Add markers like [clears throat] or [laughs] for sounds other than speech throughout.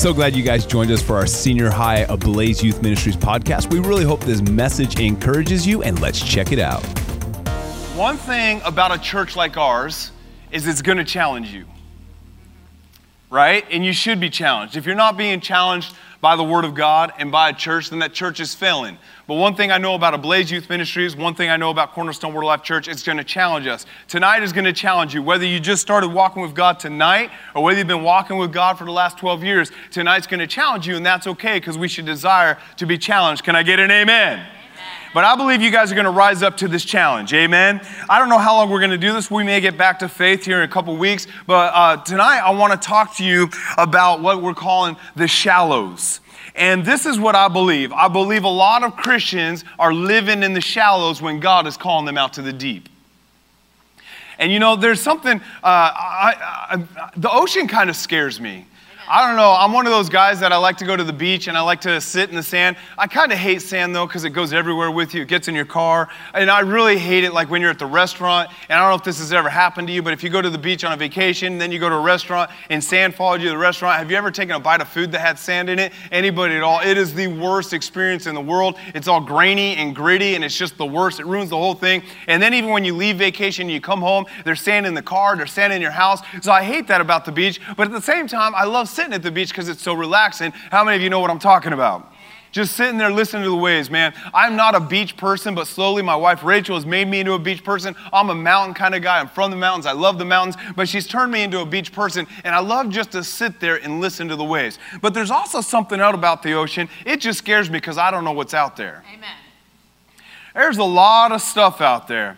So glad you guys joined us for our Senior High Ablaze Youth Ministries podcast. We really hope this message encourages you, and let's check it out. One thing about a church like ours is it's going to challenge you, right? And you should be challenged. If you're not being challenged by the Word of God and by a church, then that church is failing. But one thing I know about Ablaze Youth Ministries, one thing I know about Cornerstone Word of Life Church, it's going to challenge us. Tonight is going to challenge you. Whether you just started walking with God tonight or whether you've been walking with God for the last 12 years, tonight's going to challenge you, and that's okay because we should desire to be challenged. Can I get an amen? But I believe you guys are going to rise up to this challenge. Amen. I don't know how long we're going to do this. We may get back to faith here in a couple weeks. But uh, tonight, I want to talk to you about what we're calling the shallows. And this is what I believe. I believe a lot of Christians are living in the shallows when God is calling them out to the deep. And you know, there's something, uh, I, I, the ocean kind of scares me. I don't know. I'm one of those guys that I like to go to the beach and I like to sit in the sand. I kind of hate sand though because it goes everywhere with you. It gets in your car. And I really hate it like when you're at the restaurant. And I don't know if this has ever happened to you, but if you go to the beach on a vacation, then you go to a restaurant and sand followed you to the restaurant. Have you ever taken a bite of food that had sand in it? Anybody at all? It is the worst experience in the world. It's all grainy and gritty and it's just the worst. It ruins the whole thing. And then even when you leave vacation, and you come home, there's sand in the car, there's sand in your house. So I hate that about the beach. But at the same time, I love sitting at the beach because it's so relaxing. How many of you know what I'm talking about? Just sitting there listening to the waves, man. I'm not a beach person, but slowly my wife Rachel has made me into a beach person. I'm a mountain kind of guy. I'm from the mountains. I love the mountains, but she's turned me into a beach person, and I love just to sit there and listen to the waves. But there's also something out about the ocean. It just scares me because I don't know what's out there. Amen. There's a lot of stuff out there.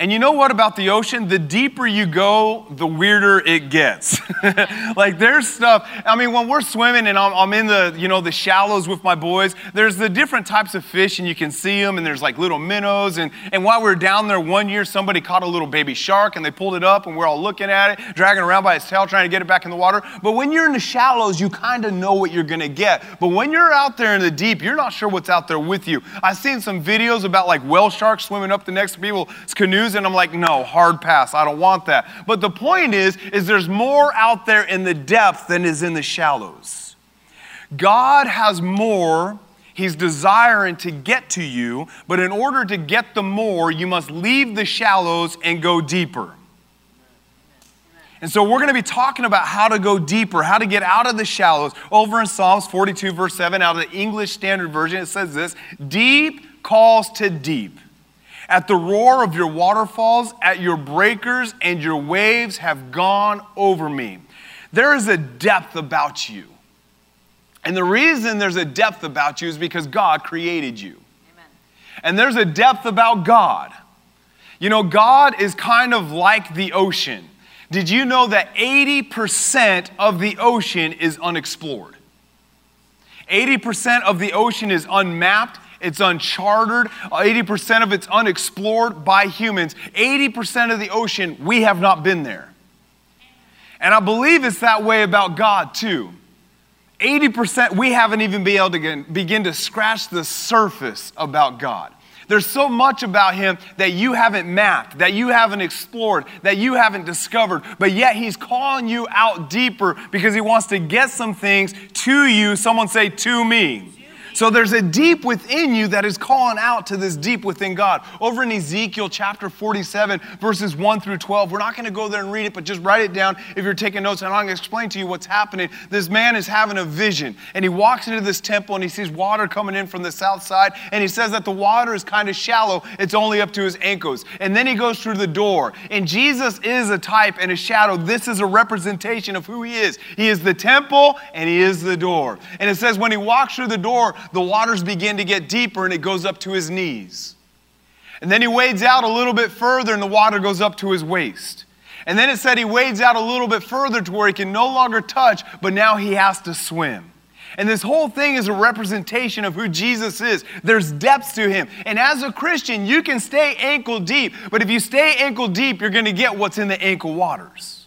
And you know what about the ocean? The deeper you go, the weirder it gets. [laughs] like there's stuff. I mean, when we're swimming and I'm, I'm, in the you know the shallows with my boys, there's the different types of fish and you can see them and there's like little minnows and and while we were down there one year, somebody caught a little baby shark and they pulled it up and we're all looking at it, dragging around by its tail, trying to get it back in the water. But when you're in the shallows, you kind of know what you're gonna get. But when you're out there in the deep, you're not sure what's out there with you. I've seen some videos about like whale sharks swimming up the next to people's canoes and I'm like, no, hard pass. I don't want that. But the point is, is there's more out there in the depth than is in the shallows. God has more He's desiring to get to you, but in order to get the more, you must leave the shallows and go deeper. And so we're going to be talking about how to go deeper, how to get out of the shallows. Over in Psalms 42, verse 7, out of the English Standard Version, it says this Deep calls to deep. At the roar of your waterfalls, at your breakers, and your waves have gone over me. There is a depth about you. And the reason there's a depth about you is because God created you. Amen. And there's a depth about God. You know, God is kind of like the ocean. Did you know that 80% of the ocean is unexplored? 80% of the ocean is unmapped it's uncharted, uh, 80% of it's unexplored by humans. 80% of the ocean, we have not been there. And I believe it's that way about God too. 80%, we haven't even been able to begin to scratch the surface about God. There's so much about him that you haven't mapped, that you haven't explored, that you haven't discovered, but yet he's calling you out deeper because he wants to get some things to you. Someone say, to me. So there's a deep within you that is calling out to this deep within God. Over in Ezekiel chapter 47, verses 1 through 12, we're not going to go there and read it, but just write it down if you're taking notes. And I'm going to explain to you what's happening. This man is having a vision, and he walks into this temple and he sees water coming in from the south side, and he says that the water is kind of shallow, it's only up to his ankles. And then he goes through the door, and Jesus is a type and a shadow. This is a representation of who he is. He is the temple, and he is the door. And it says when he walks through the door, the waters begin to get deeper and it goes up to his knees. And then he wades out a little bit further and the water goes up to his waist. And then it said he wades out a little bit further to where he can no longer touch, but now he has to swim. And this whole thing is a representation of who Jesus is. There's depths to him. And as a Christian, you can stay ankle deep, but if you stay ankle deep, you're going to get what's in the ankle waters.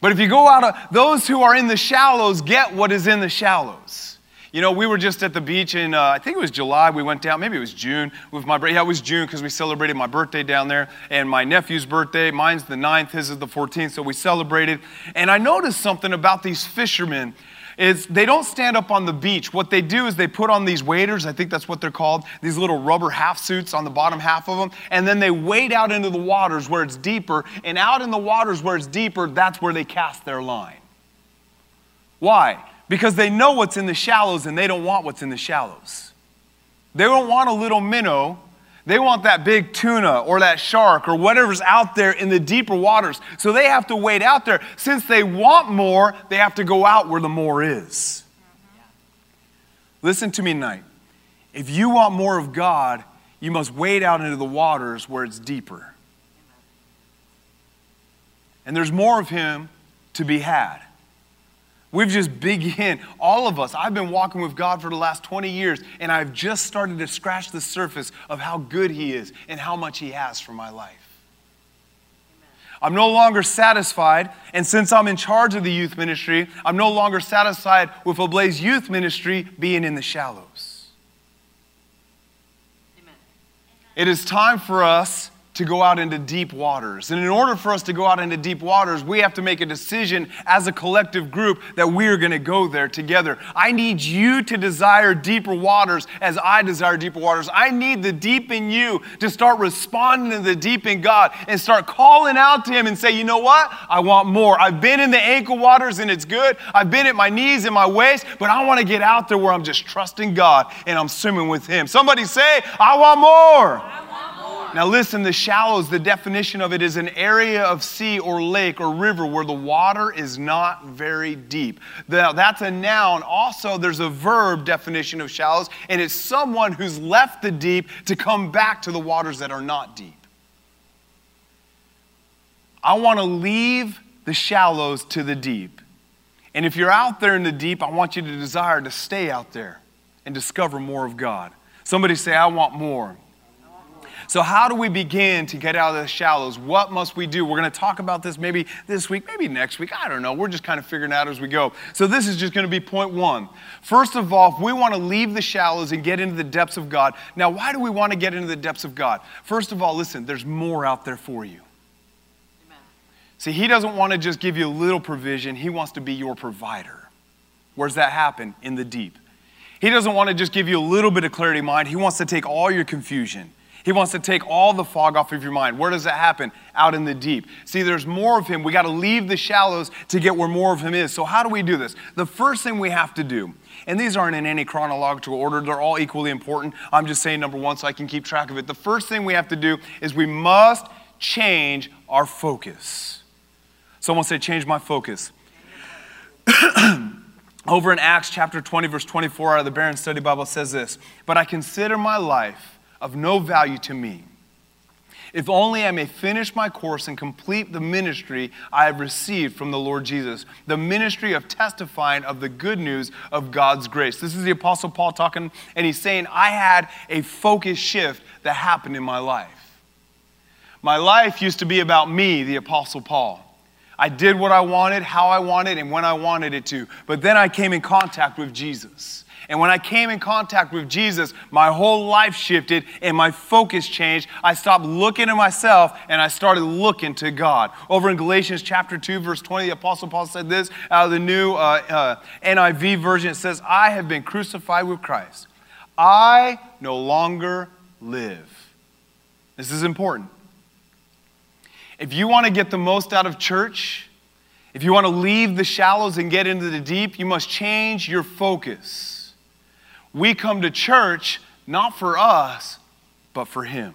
But if you go out of those who are in the shallows, get what is in the shallows. You know, we were just at the beach in, uh, I think it was July. We went down, maybe it was June with my, yeah, it was June because we celebrated my birthday down there and my nephew's birthday. Mine's the 9th, his is the 14th, so we celebrated. And I noticed something about these fishermen is they don't stand up on the beach. What they do is they put on these waders, I think that's what they're called, these little rubber half suits on the bottom half of them, and then they wade out into the waters where it's deeper, and out in the waters where it's deeper, that's where they cast their line. Why? Because they know what's in the shallows and they don't want what's in the shallows. They don't want a little minnow they want that big tuna or that shark or whatever's out there in the deeper waters. So they have to wait out there. Since they want more, they have to go out where the more is. Listen to me tonight. If you want more of God, you must wade out into the waters where it's deeper. And there's more of Him to be had. We've just begun, all of us. I've been walking with God for the last 20 years, and I've just started to scratch the surface of how good He is and how much He has for my life. I'm no longer satisfied, and since I'm in charge of the youth ministry, I'm no longer satisfied with Ablaze Youth Ministry being in the shallows. Amen. It is time for us to go out into deep waters. And in order for us to go out into deep waters, we have to make a decision as a collective group that we are going to go there together. I need you to desire deeper waters as I desire deeper waters. I need the deep in you to start responding to the deep in God and start calling out to Him and say, you know what? I want more. I've been in the ankle waters and it's good. I've been at my knees and my waist, but I want to get out there where I'm just trusting God and I'm swimming with Him. Somebody say, I want more. Now, listen, the shallows, the definition of it is an area of sea or lake or river where the water is not very deep. Now, that's a noun. Also, there's a verb definition of shallows, and it's someone who's left the deep to come back to the waters that are not deep. I want to leave the shallows to the deep. And if you're out there in the deep, I want you to desire to stay out there and discover more of God. Somebody say, I want more. So, how do we begin to get out of the shallows? What must we do? We're going to talk about this maybe this week, maybe next week. I don't know. We're just kind of figuring out as we go. So, this is just going to be point one. First of all, if we want to leave the shallows and get into the depths of God, now, why do we want to get into the depths of God? First of all, listen, there's more out there for you. See, He doesn't want to just give you a little provision, He wants to be your provider. Where's that happen? In the deep. He doesn't want to just give you a little bit of clarity of mind. He wants to take all your confusion he wants to take all the fog off of your mind. Where does that happen? Out in the deep. See, there's more of Him. We got to leave the shallows to get where more of Him is. So, how do we do this? The first thing we have to do, and these aren't in any chronological order, they're all equally important. I'm just saying number one so I can keep track of it. The first thing we have to do is we must change our focus. Someone say, change my focus. [clears throat] Over in Acts chapter 20, verse 24, out of the Berean Study Bible says this But I consider my life of no value to me. If only I may finish my course and complete the ministry I have received from the Lord Jesus, the ministry of testifying of the good news of God's grace. This is the Apostle Paul talking, and he's saying, I had a focus shift that happened in my life. My life used to be about me, the Apostle Paul. I did what I wanted, how I wanted, and when I wanted it to. But then I came in contact with Jesus. And when I came in contact with Jesus, my whole life shifted and my focus changed. I stopped looking at myself and I started looking to God. Over in Galatians chapter 2, verse 20, the Apostle Paul said this out of the new uh, uh, NIV version. It says, I have been crucified with Christ. I no longer live. This is important. If you want to get the most out of church, if you want to leave the shallows and get into the deep, you must change your focus. We come to church not for us, but for Him.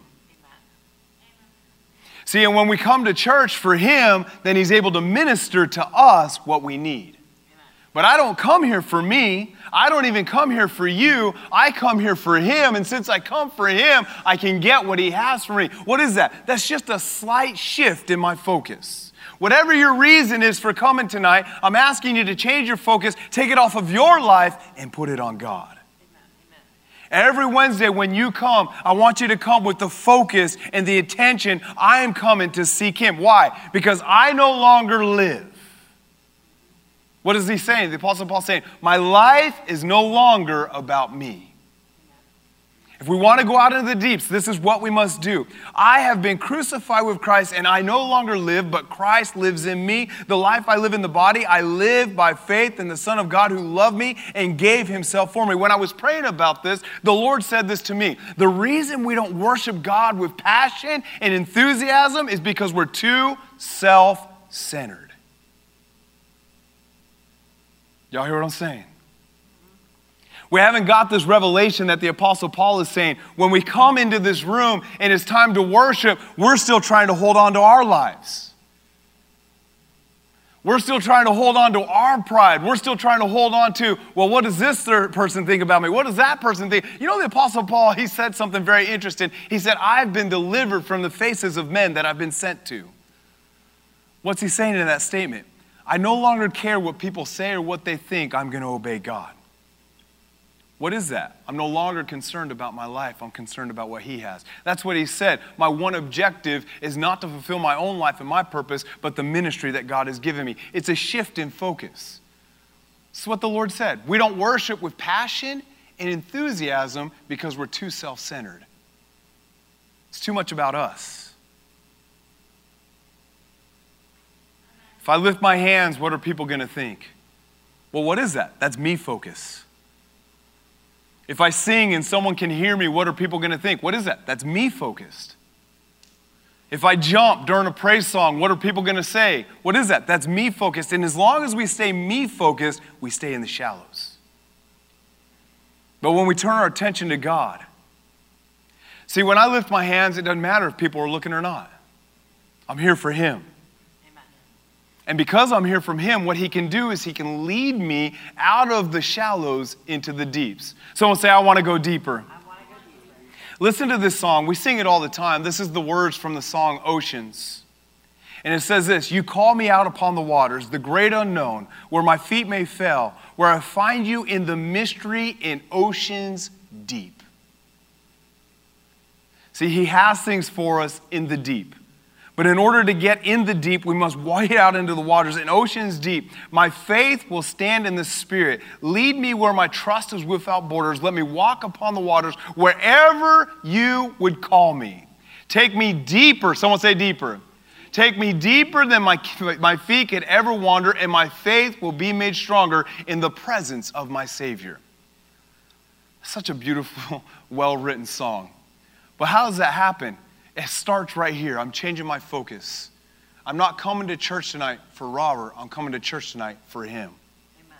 See, and when we come to church for Him, then He's able to minister to us what we need. But I don't come here for me. I don't even come here for you. I come here for Him. And since I come for Him, I can get what He has for me. What is that? That's just a slight shift in my focus. Whatever your reason is for coming tonight, I'm asking you to change your focus, take it off of your life, and put it on God. Every Wednesday when you come, I want you to come with the focus and the attention. I am coming to seek Him. Why? Because I no longer live. What is he saying? The Apostle Paul saying, My life is no longer about me. If we want to go out into the deeps, this is what we must do. I have been crucified with Christ, and I no longer live, but Christ lives in me. The life I live in the body, I live by faith in the Son of God who loved me and gave himself for me. When I was praying about this, the Lord said this to me The reason we don't worship God with passion and enthusiasm is because we're too self centered. Y'all hear what I'm saying? We haven't got this revelation that the Apostle Paul is saying. When we come into this room and it's time to worship, we're still trying to hold on to our lives. We're still trying to hold on to our pride. We're still trying to hold on to, well, what does this person think about me? What does that person think? You know, the Apostle Paul, he said something very interesting. He said, I've been delivered from the faces of men that I've been sent to. What's he saying in that statement? I no longer care what people say or what they think, I'm going to obey God. What is that? I'm no longer concerned about my life. I'm concerned about what He has. That's what He said. My one objective is not to fulfill my own life and my purpose, but the ministry that God has given me. It's a shift in focus. That's what the Lord said. We don't worship with passion and enthusiasm because we're too self centered. It's too much about us. If I lift my hands, what are people going to think? Well, what is that? That's me focus. If I sing and someone can hear me, what are people going to think? What is that? That's me focused. If I jump during a praise song, what are people going to say? What is that? That's me focused. And as long as we stay me focused, we stay in the shallows. But when we turn our attention to God, see, when I lift my hands, it doesn't matter if people are looking or not. I'm here for Him. And because I'm here from Him, what He can do is He can lead me out of the shallows into the deeps. Someone say, I want to go deeper. Listen to this song. We sing it all the time. This is the words from the song Oceans. And it says this You call me out upon the waters, the great unknown, where my feet may fail, where I find you in the mystery in oceans deep. See, He has things for us in the deep. But in order to get in the deep, we must wade [laughs] out into the waters in oceans deep. My faith will stand in the Spirit. Lead me where my trust is without borders. Let me walk upon the waters wherever you would call me. Take me deeper. Someone say deeper. Take me deeper than my, [laughs] my feet could ever wander, and my faith will be made stronger in the presence of my Savior. Such a beautiful, [laughs] well written song. But how does that happen? It starts right here. I'm changing my focus. I'm not coming to church tonight for Robert. I'm coming to church tonight for him. Amen.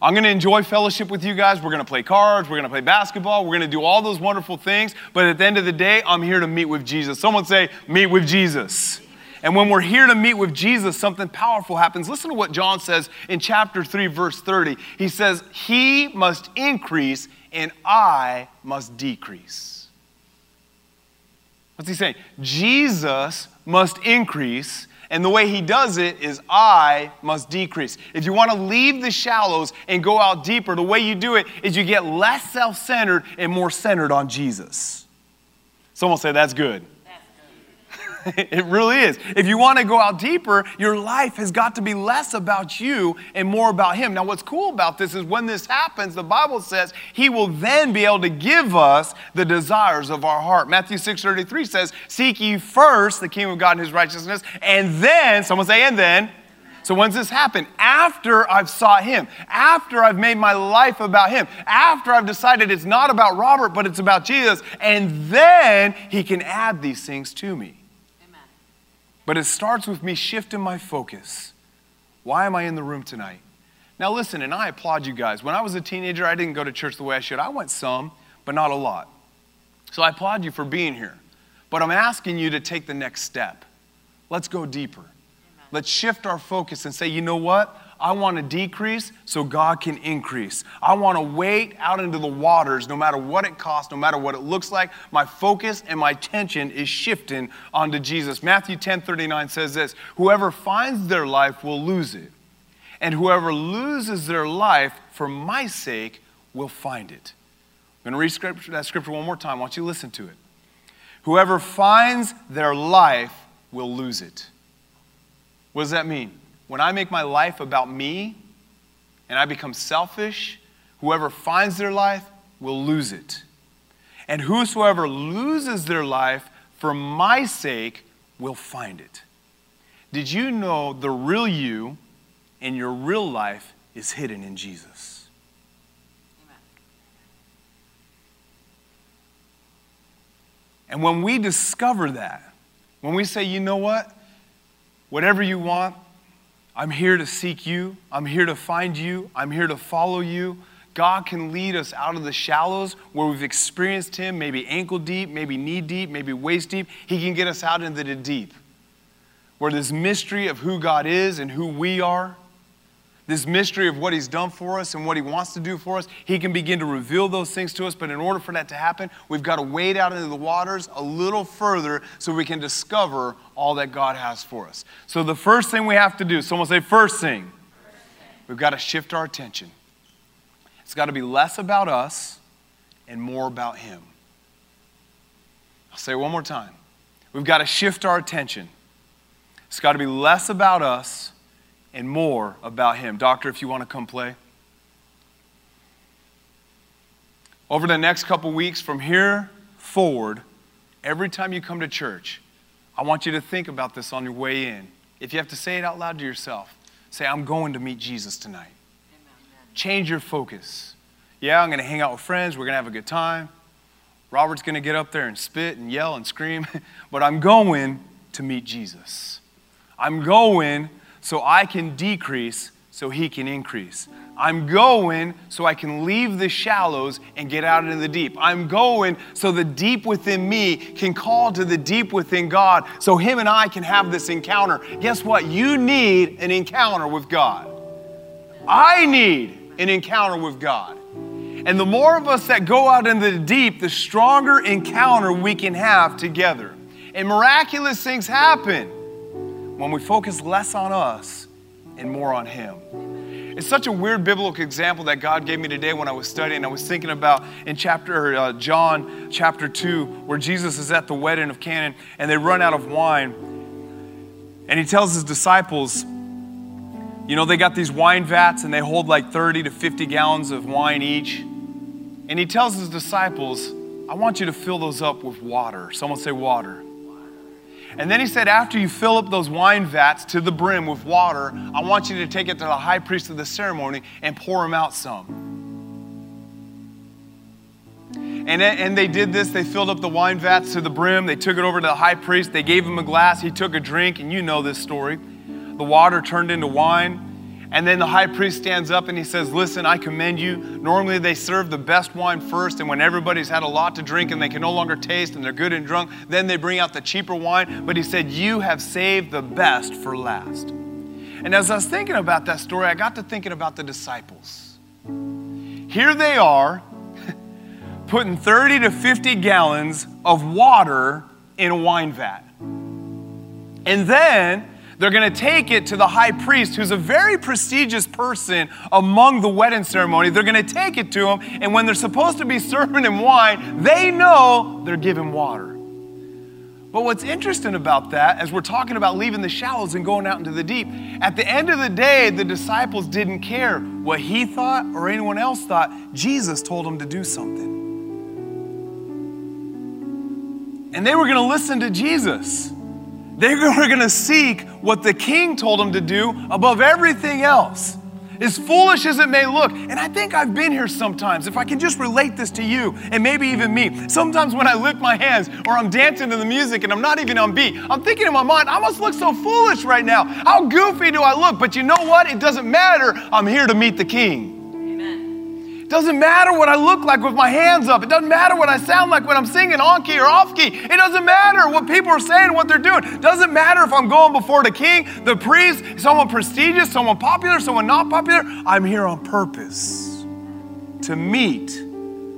I'm going to enjoy fellowship with you guys. We're going to play cards. We're going to play basketball. We're going to do all those wonderful things. But at the end of the day, I'm here to meet with Jesus. Someone say, meet with Jesus. And when we're here to meet with Jesus, something powerful happens. Listen to what John says in chapter 3, verse 30. He says, He must increase and I must decrease. What's he saying? Jesus must increase, and the way he does it is I must decrease. If you want to leave the shallows and go out deeper, the way you do it is you get less self centered and more centered on Jesus. Someone say, That's good. [laughs] it really is. If you want to go out deeper, your life has got to be less about you and more about Him. Now, what's cool about this is when this happens, the Bible says He will then be able to give us the desires of our heart. Matthew 6 33 says, Seek ye first the kingdom of God and His righteousness, and then, someone say, and then. So, when's this happen? After I've sought Him, after I've made my life about Him, after I've decided it's not about Robert, but it's about Jesus, and then He can add these things to me. But it starts with me shifting my focus. Why am I in the room tonight? Now, listen, and I applaud you guys. When I was a teenager, I didn't go to church the way I should. I went some, but not a lot. So I applaud you for being here. But I'm asking you to take the next step. Let's go deeper. Let's shift our focus and say, you know what? I want to decrease so God can increase. I want to wait out into the waters no matter what it costs, no matter what it looks like. My focus and my attention is shifting onto Jesus. Matthew 10 39 says this Whoever finds their life will lose it, and whoever loses their life for my sake will find it. I'm going to read scripture, that scripture one more time. I want you to listen to it. Whoever finds their life will lose it. What does that mean? When I make my life about me and I become selfish, whoever finds their life will lose it. And whosoever loses their life for my sake will find it. Did you know the real you and your real life is hidden in Jesus? And when we discover that, when we say, you know what, whatever you want, I'm here to seek you, I'm here to find you, I'm here to follow you. God can lead us out of the shallows where we've experienced Him, maybe ankle deep, maybe knee deep, maybe waist deep. He can get us out into the deep where this mystery of who God is and who we are, this mystery of what He's done for us and what He wants to do for us, He can begin to reveal those things to us. But in order for that to happen, we've got to wade out into the waters a little further so we can discover all that God has for us. So, the first thing we have to do, someone say, first thing, we've got to shift our attention. It's got to be less about us and more about Him. I'll say it one more time. We've got to shift our attention. It's got to be less about us and more about Him. Doctor, if you want to come play. Over the next couple weeks, from here forward, every time you come to church, I want you to think about this on your way in. If you have to say it out loud to yourself, say, I'm going to meet Jesus tonight. Amen. Change your focus. Yeah, I'm going to hang out with friends. We're going to have a good time. Robert's going to get up there and spit and yell and scream, [laughs] but I'm going to meet Jesus. I'm going so I can decrease so he can increase. I'm going so I can leave the shallows and get out into the deep. I'm going so the deep within me can call to the deep within God so him and I can have this encounter. Guess what? You need an encounter with God. I need an encounter with God. And the more of us that go out into the deep, the stronger encounter we can have together. And miraculous things happen when we focus less on us and more on Him. It's such a weird biblical example that God gave me today when I was studying. I was thinking about in chapter uh, John chapter 2 where Jesus is at the wedding of Canaan and they run out of wine. And he tells his disciples, you know, they got these wine vats and they hold like 30 to 50 gallons of wine each. And he tells his disciples, I want you to fill those up with water. Someone say water. And then he said, after you fill up those wine vats to the brim with water, I want you to take it to the high priest of the ceremony and pour him out some. And, and they did this. They filled up the wine vats to the brim. They took it over to the high priest. They gave him a glass. He took a drink, and you know this story. The water turned into wine. And then the high priest stands up and he says, Listen, I commend you. Normally they serve the best wine first, and when everybody's had a lot to drink and they can no longer taste and they're good and drunk, then they bring out the cheaper wine. But he said, You have saved the best for last. And as I was thinking about that story, I got to thinking about the disciples. Here they are, [laughs] putting 30 to 50 gallons of water in a wine vat. And then they're going to take it to the high priest, who's a very prestigious person among the wedding ceremony. They're going to take it to him, and when they're supposed to be serving him wine, they know they're giving water. But what's interesting about that, as we're talking about leaving the shallows and going out into the deep, at the end of the day, the disciples didn't care what he thought or anyone else thought. Jesus told them to do something. And they were going to listen to Jesus. They [laughs] were going to seek what the king told them to do above everything else. As foolish as it may look, and I think I've been here sometimes, if I can just relate this to you and maybe even me. Sometimes when I lift my hands or I'm dancing to the music and I'm not even on beat, I'm thinking in my mind, I must look so foolish right now. How goofy do I look? But you know what? It doesn't matter. I'm here to meet the king. Doesn't matter what I look like with my hands up. It doesn't matter what I sound like when I'm singing on key or off key. It doesn't matter what people are saying, what they're doing. It doesn't matter if I'm going before the king, the priest, someone prestigious, someone popular, someone not popular. I'm here on purpose to meet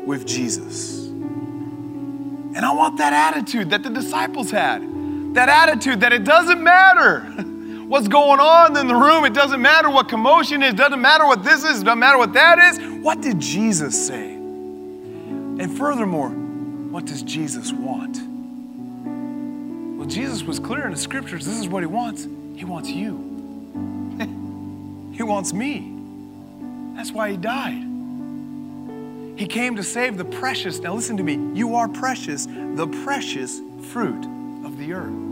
with Jesus. And I want that attitude that the disciples had. That attitude that it doesn't matter. [laughs] what's going on in the room. It doesn't matter what commotion is, doesn't matter what this is, doesn't matter what that is. What did Jesus say? And furthermore, what does Jesus want? Well, Jesus was clear in the scriptures. This is what he wants. He wants you. [laughs] he wants me. That's why he died. He came to save the precious. Now, listen to me. You are precious, the precious fruit of the earth.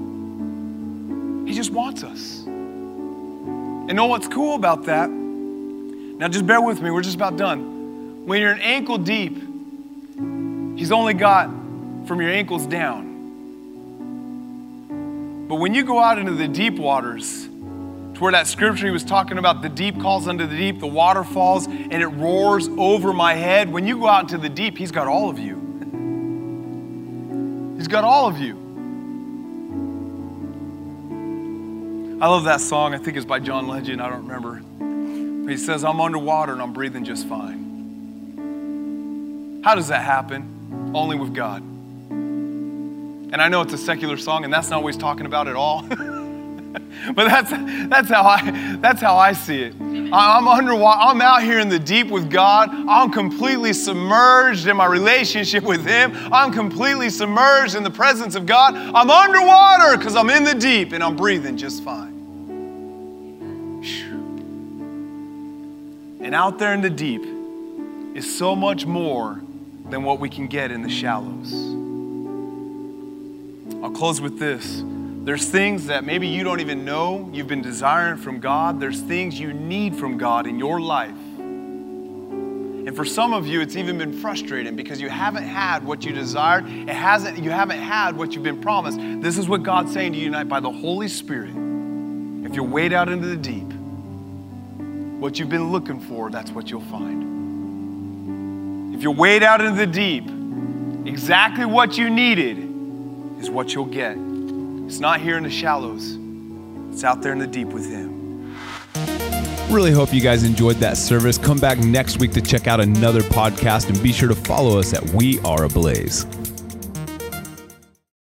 He just wants us. And know what's cool about that? Now, just bear with me. We're just about done. When you're an ankle deep, He's only got from your ankles down. But when you go out into the deep waters, to where that scripture he was talking about, the deep calls unto the deep, the water falls and it roars over my head. When you go out into the deep, he's got all of you. [laughs] he's got all of you. I love that song. I think it's by John Legend. I don't remember. He says, I'm underwater and I'm breathing just fine. How does that happen? Only with God. And I know it's a secular song, and that's not what he's talking about at all. [laughs] [laughs] but that's, that's, how I, that's how I see it. I'm underwater. I'm out here in the deep with God. I'm completely submerged in my relationship with Him. I'm completely submerged in the presence of God. I'm underwater because I'm in the deep and I'm breathing just fine. And out there in the deep is so much more than what we can get in the shallows. I'll close with this. There's things that maybe you don't even know you've been desiring from God. There's things you need from God in your life. And for some of you, it's even been frustrating because you haven't had what you desired. It hasn't, you haven't had what you've been promised. This is what God's saying to you tonight by the Holy Spirit. If you wade out into the deep, what you've been looking for, that's what you'll find. If you wade out into the deep, exactly what you needed is what you'll get. It's not here in the shallows, it's out there in the deep with Him. Really hope you guys enjoyed that service. Come back next week to check out another podcast and be sure to follow us at We Are Ablaze.